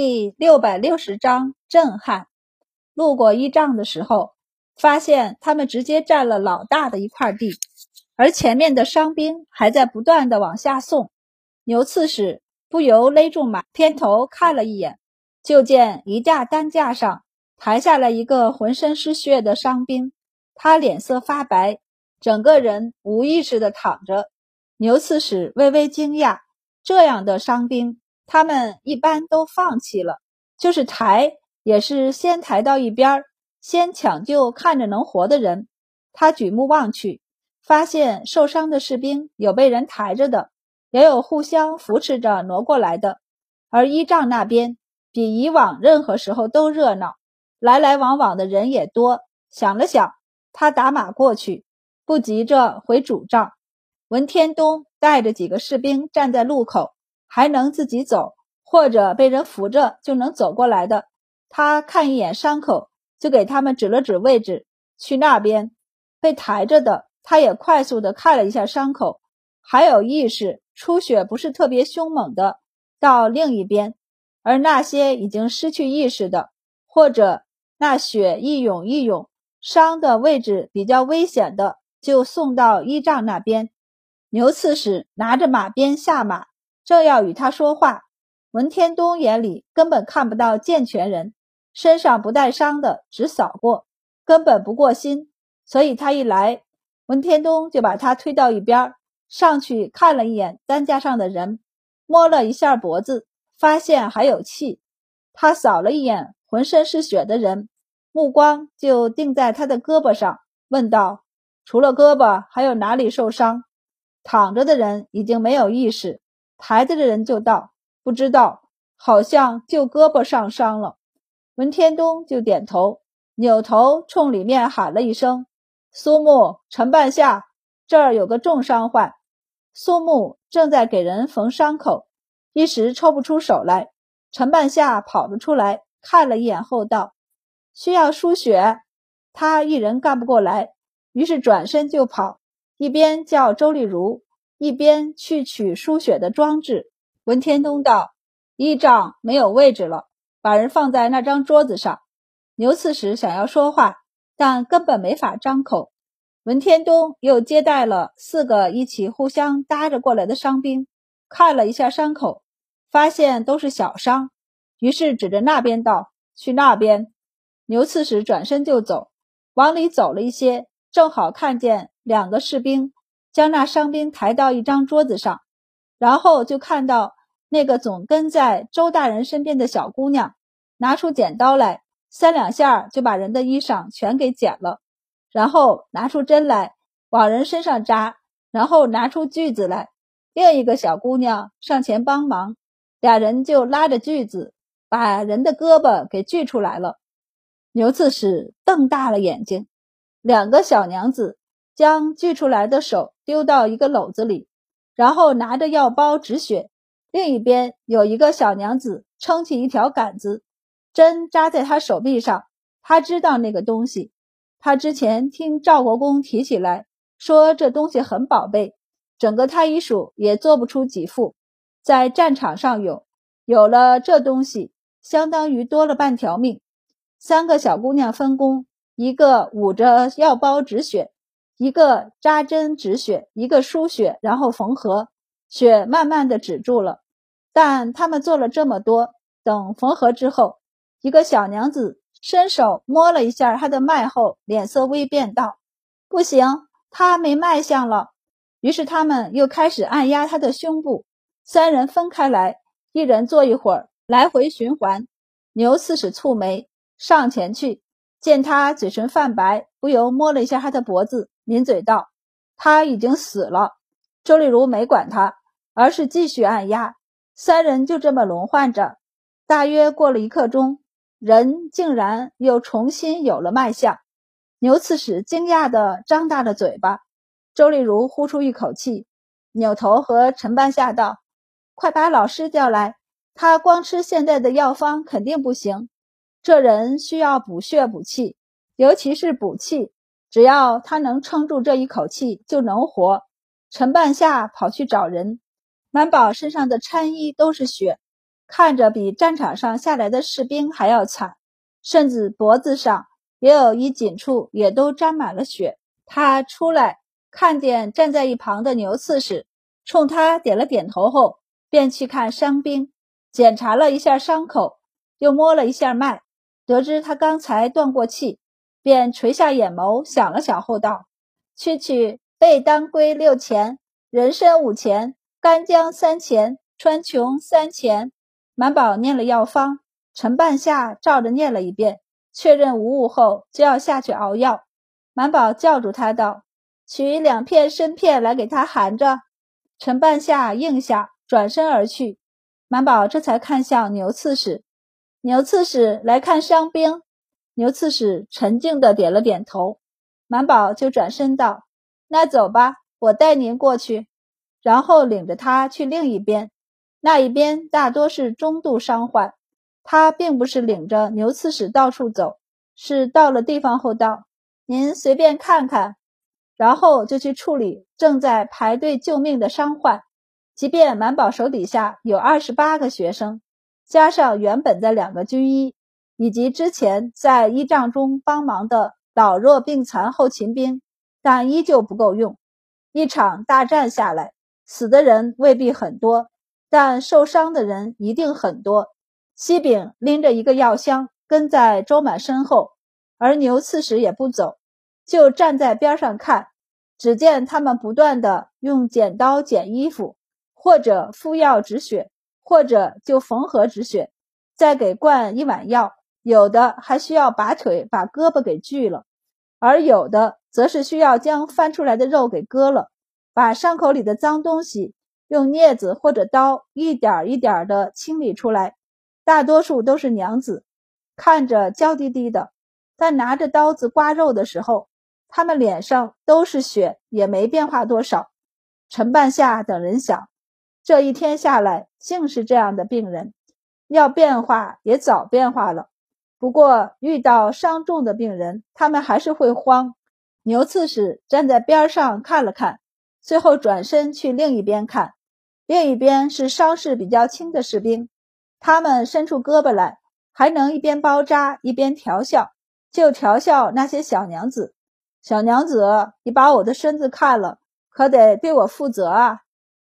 第六百六十章震撼。路过医帐的时候，发现他们直接占了老大的一块地，而前面的伤兵还在不断的往下送。牛刺史不由勒住马，偏头看了一眼，就见一架担架上抬下来一个浑身是血的伤兵，他脸色发白，整个人无意识的躺着。牛刺史微微惊讶，这样的伤兵。他们一般都放弃了，就是抬也是先抬到一边，先抢救看着能活的人。他举目望去，发现受伤的士兵有被人抬着的，也有互相扶持着挪过来的。而医帐那边比以往任何时候都热闹，来来往往的人也多。想了想，他打马过去，不急着回主帐。文天东带着几个士兵站在路口。还能自己走，或者被人扶着就能走过来的。他看一眼伤口，就给他们指了指位置，去那边。被抬着的，他也快速的看了一下伤口，还有意识，出血不是特别凶猛的，到另一边。而那些已经失去意识的，或者那血一涌一涌，伤的位置比较危险的，就送到医帐那边。牛刺史拿着马鞭下马。正要与他说话，文天东眼里根本看不到健全人，身上不带伤的只扫过，根本不过心。所以他一来，文天东就把他推到一边，上去看了一眼担架上的人，摸了一下脖子，发现还有气。他扫了一眼浑身是血的人，目光就定在他的胳膊上，问道：“除了胳膊，还有哪里受伤？”躺着的人已经没有意识。抬着的人就道：“不知道，好像就胳膊上伤了。”文天东就点头，扭头冲里面喊了一声：“苏木、陈半夏，这儿有个重伤患。”苏木正在给人缝伤口，一时抽不出手来。陈半夏跑了出来，看了一眼后道：“需要输血。”他一人干不过来，于是转身就跑，一边叫周丽如。一边去取输血的装置，文天东道：“医帐没有位置了，把人放在那张桌子上。”牛刺史想要说话，但根本没法张口。文天东又接待了四个一起互相搭着过来的伤兵，看了一下伤口，发现都是小伤，于是指着那边道：“去那边。”牛刺史转身就走，往里走了一些，正好看见两个士兵。将那伤兵抬到一张桌子上，然后就看到那个总跟在周大人身边的小姑娘拿出剪刀来，三两下就把人的衣裳全给剪了，然后拿出针来往人身上扎，然后拿出锯子来，另一个小姑娘上前帮忙，俩人就拉着锯子把人的胳膊给锯出来了。牛刺史瞪大了眼睛，两个小娘子。将锯出来的手丢到一个篓子里，然后拿着药包止血。另一边有一个小娘子撑起一条杆子，针扎在他手臂上。他知道那个东西，他之前听赵国公提起来，说这东西很宝贝，整个太医署也做不出几副，在战场上有，有了这东西，相当于多了半条命。三个小姑娘分工，一个捂着药包止血。一个扎针止血，一个输血，然后缝合，血慢慢的止住了。但他们做了这么多，等缝合之后，一个小娘子伸手摸了一下他的脉后，脸色微变，道：“不行，他没脉象了。”于是他们又开始按压他的胸部。三人分开来，一人坐一会儿，来回循环。牛刺史蹙眉，上前去，见他嘴唇泛白，不由摸了一下他的脖子。抿嘴道：“他已经死了。”周丽如没管他，而是继续按压。三人就这么轮换着。大约过了一刻钟，人竟然又重新有了脉象。牛刺史惊讶地张大了嘴巴。周丽如呼出一口气，扭头和陈半夏道：“快把老师叫来，他光吃现在的药方肯定不行。这人需要补血补气，尤其是补气。”只要他能撑住这一口气，就能活。陈半夏跑去找人，满宝身上的衬衣都是血，看着比战场上下来的士兵还要惨，甚至脖子上也有一紧处也都沾满了血。他出来，看见站在一旁的牛刺史，冲他点了点头后，便去看伤兵，检查了一下伤口，又摸了一下脉，得知他刚才断过气，便垂下眼眸，想了想后道：“区区背当归六钱，人参五钱，干姜三钱，川穹三钱。”满宝念了药方，陈半夏照着念了一遍，确认无误后，就要下去熬药。满宝叫住他道：“取两片参片来给他含着。”陈半夏应下，转身而去。满宝这才看向牛刺史：“牛刺史来看伤兵。”牛刺史沉静的点了点头。满宝就转身道：“那走吧，我带您过去。”然后领着他去另一边，那一边大多是中度伤患。他并不是领着牛刺史到处走，是到了地方后道。您随便看看，然后就去处理正在排队救命的伤患。即便满宝手底下有二十八个学生，加上原本的两个军医，以及之前在医帐中帮忙的老弱病残后勤兵，但依旧不够用。一场大战下来，死的人未必很多，但受伤的人一定很多。西饼拎着一个药箱，跟在周满身后。而牛刺史也不走，就站在边上看。只见他们不断的用剪刀剪衣服，或者敷药止血，或者就缝合止血，再给灌一碗药。有的还需要拔腿，把胳膊给锯了；而有的则是需要将翻出来的肉给割了，把伤口里的脏东西用镊子或者刀一点一点的清理出来。大多数都是娘子，看着娇滴滴的。但拿着刀子刮肉的时候，他们脸上都是血，也没变化多少。陈半夏等人想，这一天下来，竟是这样的病人，要变化也早变化了。不过遇到伤重的病人，他们还是会慌。牛刺史站在边上看了看，最后转身去另一边看，另一边是伤势比较轻的士兵，他们伸出胳膊来，还能一边包扎一边调笑。就调笑那些小娘子，小娘子，你把我的身子看了，可得对我负责啊！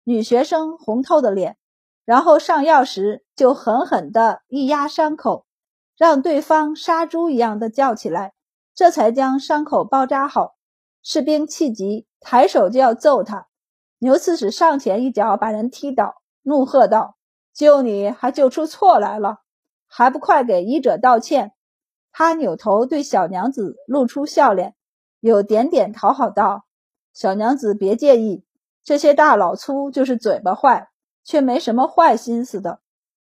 女学生红透的脸，然后上药时就狠狠的一压伤口，让对方杀猪一样的叫起来，这才将伤口包扎好。士兵气急，抬手就要揍他。牛刺史上前一脚把人踢倒，怒喝道：“救你还救出错来了，还不快给医者道歉！”他扭头对小娘子露出笑脸，有点点讨好道：“小娘子别介意，这些大老粗就是嘴巴坏，却没什么坏心思的。”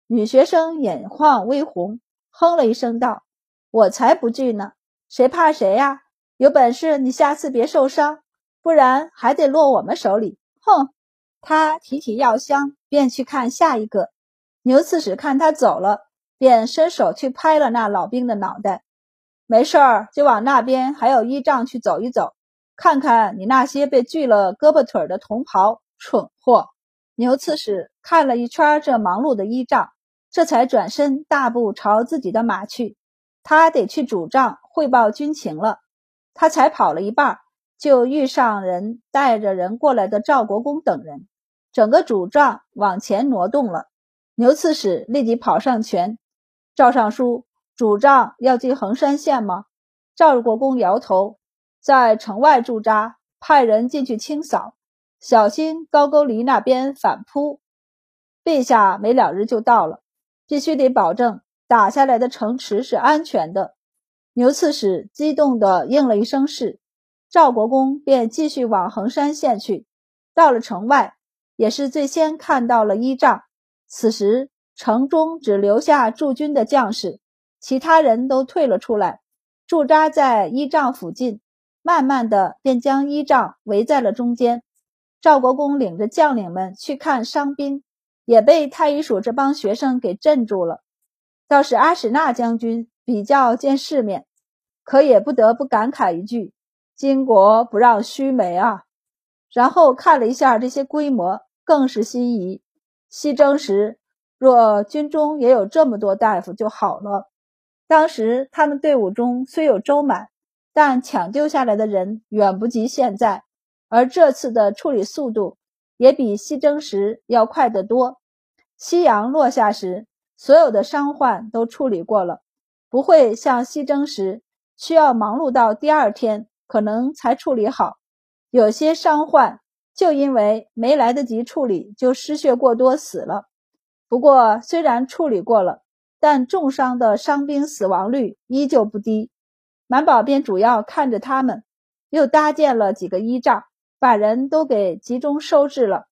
女学生眼眶微红，哼了一声道：“我才不惧呢，谁怕谁呀？有本事你下次别受伤，不然还得落我们手里。”哼！他提起药箱，便去看下一个。牛刺史看他走了。便伸手去拍了那老兵的脑袋，没事儿就往那边还有医帐去走一走，看看你那些被锯了胳膊腿的同袍。蠢货！牛刺史看了一圈这忙碌的医帐，这才转身大步朝自己的马去。他得去主帐汇报军情了。他才跑了一半，就遇上人带着人过来的赵国公等人，整个主帐往前挪动了。牛刺史立即跑上前。赵尚书主帐要进衡山县吗？赵国公摇头，在城外驻扎，派人进去清扫，小心高句丽那边反扑。陛下没两日就到了，必须得保证打下来的城池是安全的。牛刺史激动地应了一声是，赵国公便继续往衡山县去。到了城外，也是最先看到了依仗。此时。城中只留下驻军的将士，其他人都退了出来，驻扎在依仗附近。慢慢的，便将依仗围在了中间。赵国公领着将领们去看伤兵，也被太医署这帮学生给镇住了。倒是阿史那将军比较见世面，可也不得不感慨一句：“巾帼不让须眉啊。”然后看了一下这些规模，更是心仪。西征时。若军中也有这么多大夫就好了。当时他们队伍中虽有周满，但抢救下来的人远不及现在，而这次的处理速度也比西征时要快得多。夕阳落下时，所有的伤患都处理过了，不会像西征时需要忙碌到第二天，可能才处理好。有些伤患就因为没来得及处理，就失血过多死了。不过，虽然处理过了，但重伤的伤兵死亡率依旧不低。满宝便主要看着他们，又搭建了几个依仗，把人都给集中收治了。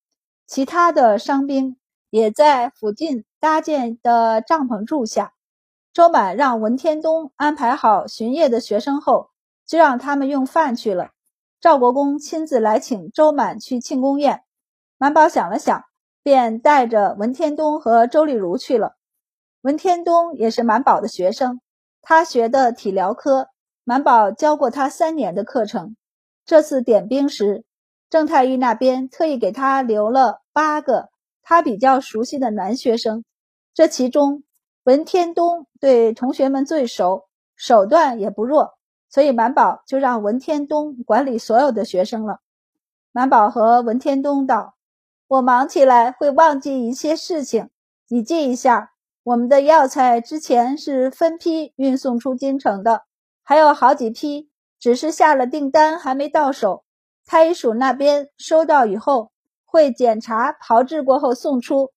其他的伤兵也在附近搭建的帐篷住下。周满让文天东安排好巡夜的学生后，就让他们用饭去了。赵国公亲自来请周满去庆功宴，满宝想了想，便带着文天东和周丽如去了。文天东也是满宝的学生，他学的体疗科，满宝教过他三年的课程。这次点兵时，郑太医那边特意给他留了八个他比较熟悉的男学生，这其中文天东对同学们最熟，手段也不弱。所以满宝就让文天东管理所有的学生了。满宝和文天东道：“我忙起来会忘记一些事情，你记一下。我们的药材之前是分批运送出京城的，还有好几批只是下了订单还没到手。太医署那边收到以后会检查炮制过后送出，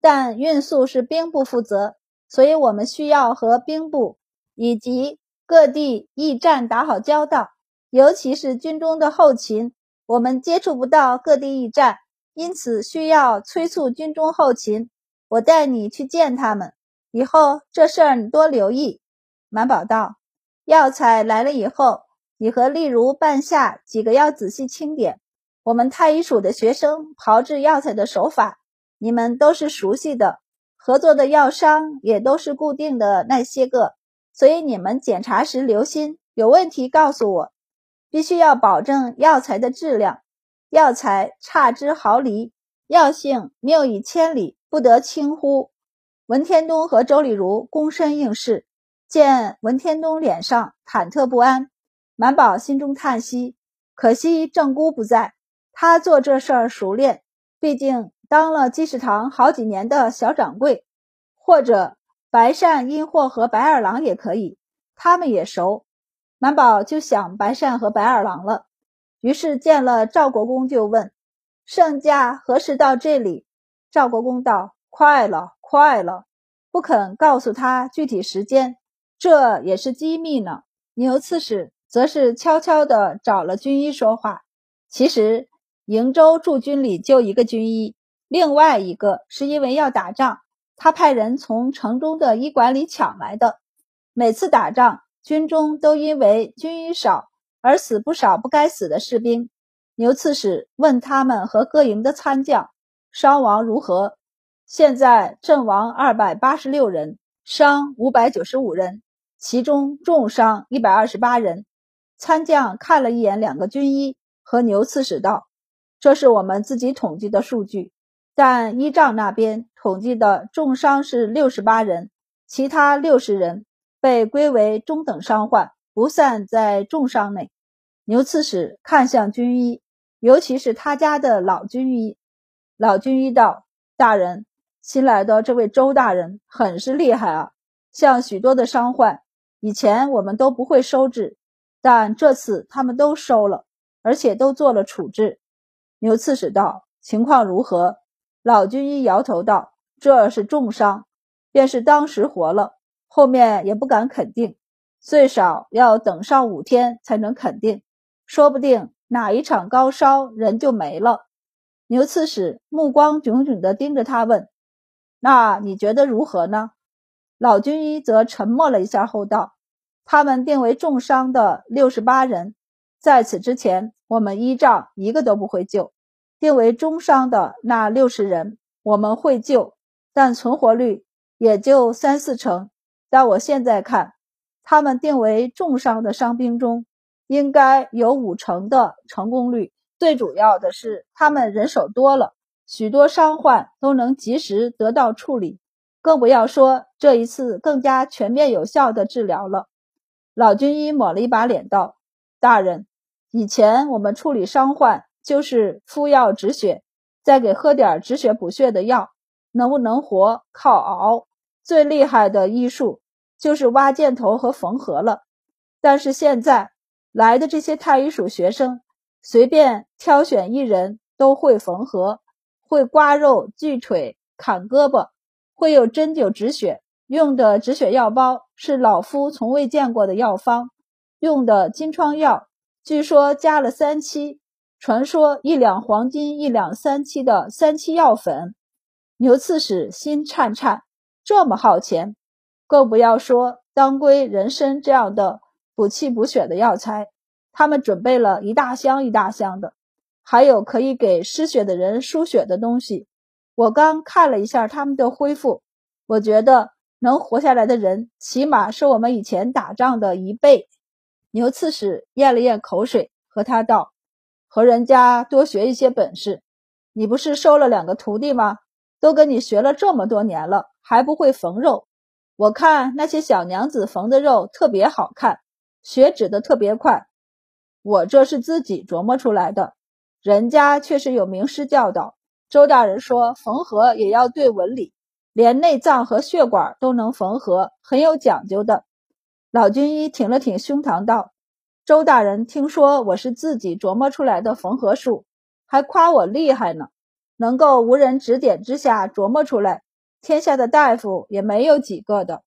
但运输是兵部负责，所以我们需要和兵部以及。”各地驿站打好交道，尤其是军中的后勤，我们接触不到各地驿站，因此需要催促军中后勤。我带你去见他们，以后这事儿你多留意。满宝道：“药材来了以后，你和例如、半夏几个要仔细清点。我们太医署的学生炮制药材的手法，你们都是熟悉的，合作的药商也都是固定的那些个。”所以你们检查时留心，有问题告诉我。必须要保证药材的质量，药材差之毫厘，药性谬以千里，不得轻忽。文天东和周丽如躬身应是，见文天东脸上忐忑不安，满宝心中叹息，可惜正姑不在，他做这事儿熟练，毕竟当了济世堂好几年的小掌柜，或者。白善、因货和白二郎也可以，他们也熟。满宝就想白善和白二郎了，于是见了赵国公就问：“圣驾何时到这里？”赵国公道：“快了，快了。”不肯告诉他具体时间，这也是机密呢。牛刺史则是悄悄地找了军医说话。其实瀛州驻军里就一个军医，另外一个是因为要打仗。他派人从城中的医馆里抢来的。每次打仗，军中都因为军医少而死不少不该死的士兵。牛刺史问他们和各营的参将伤亡如何。现在阵亡二百八十六人，伤五百九十五人，其中重伤一百二十八人。参将看了一眼两个军医，和牛刺史道：“这是我们自己统计的数据。”但依仗那边统计的重伤是六十八人，其他六十人被归为中等伤患，不算在重伤内。牛刺史看向军医，尤其是他家的老军医。老军医道：“大人，新来的这位周大人很是厉害啊！像许多的伤患，以前我们都不会收治，但这次他们都收了，而且都做了处置。”牛刺史道：“情况如何？”老军医摇头道：“这是重伤，便是当时活了，后面也不敢肯定，最少要等上五天才能肯定，说不定哪一场高烧人就没了。”牛刺史目光炯炯地盯着他问：“那你觉得如何呢？”老军医则沉默了一下后道：“他们定为重伤的六十八人，在此之前，我们依仗一个都不会救。”定为重伤的那六十人，我们会救，但存活率也就三四成。但我现在看，他们定为重伤的伤兵中，应该有五成的成功率。最主要的是，他们人手多了，许多伤患都能及时得到处理。更不要说这一次更加全面有效的治疗了。老军医抹了一把脸道：“大人，以前我们处理伤患就是敷药止血，再给喝点止血补血的药，能不能活靠熬。最厉害的医术就是挖箭头和缝合了。但是现在来的这些太医署学生，随便挑选一人都会缝合，会刮肉、锯腿、砍胳膊。”会有针灸止血，用的止血药包是老夫从未见过的药方，用的金疮药据说加了三七，传说一两黄金一两三七的三七药粉。牛刺史心颤颤，这么耗钱，更不要说当归、人参这样的补气补血的药材，他们准备了一大箱一大箱的，还有可以给失血的人输血的东西。我刚看了一下他们的恢复，我觉得能活下来的人起码是我们以前打仗的一倍。牛刺史咽了咽口水，和他道：“和人家多学一些本事。你不是收了两个徒弟吗？都跟你学了这么多年了，还不会缝肉？我看那些小娘子缝的肉特别好看，血指的特别快。我这是自己琢磨出来的，人家却是有名师教导。”周大人说：“缝合也要对纹理，连内脏和血管都能缝合，很有讲究的。”老军医挺了挺胸膛道：“周大人听说我是自己琢磨出来的缝合术，还夸我厉害呢。能够无人指点之下琢磨出来，天下的大夫也没有几个的。”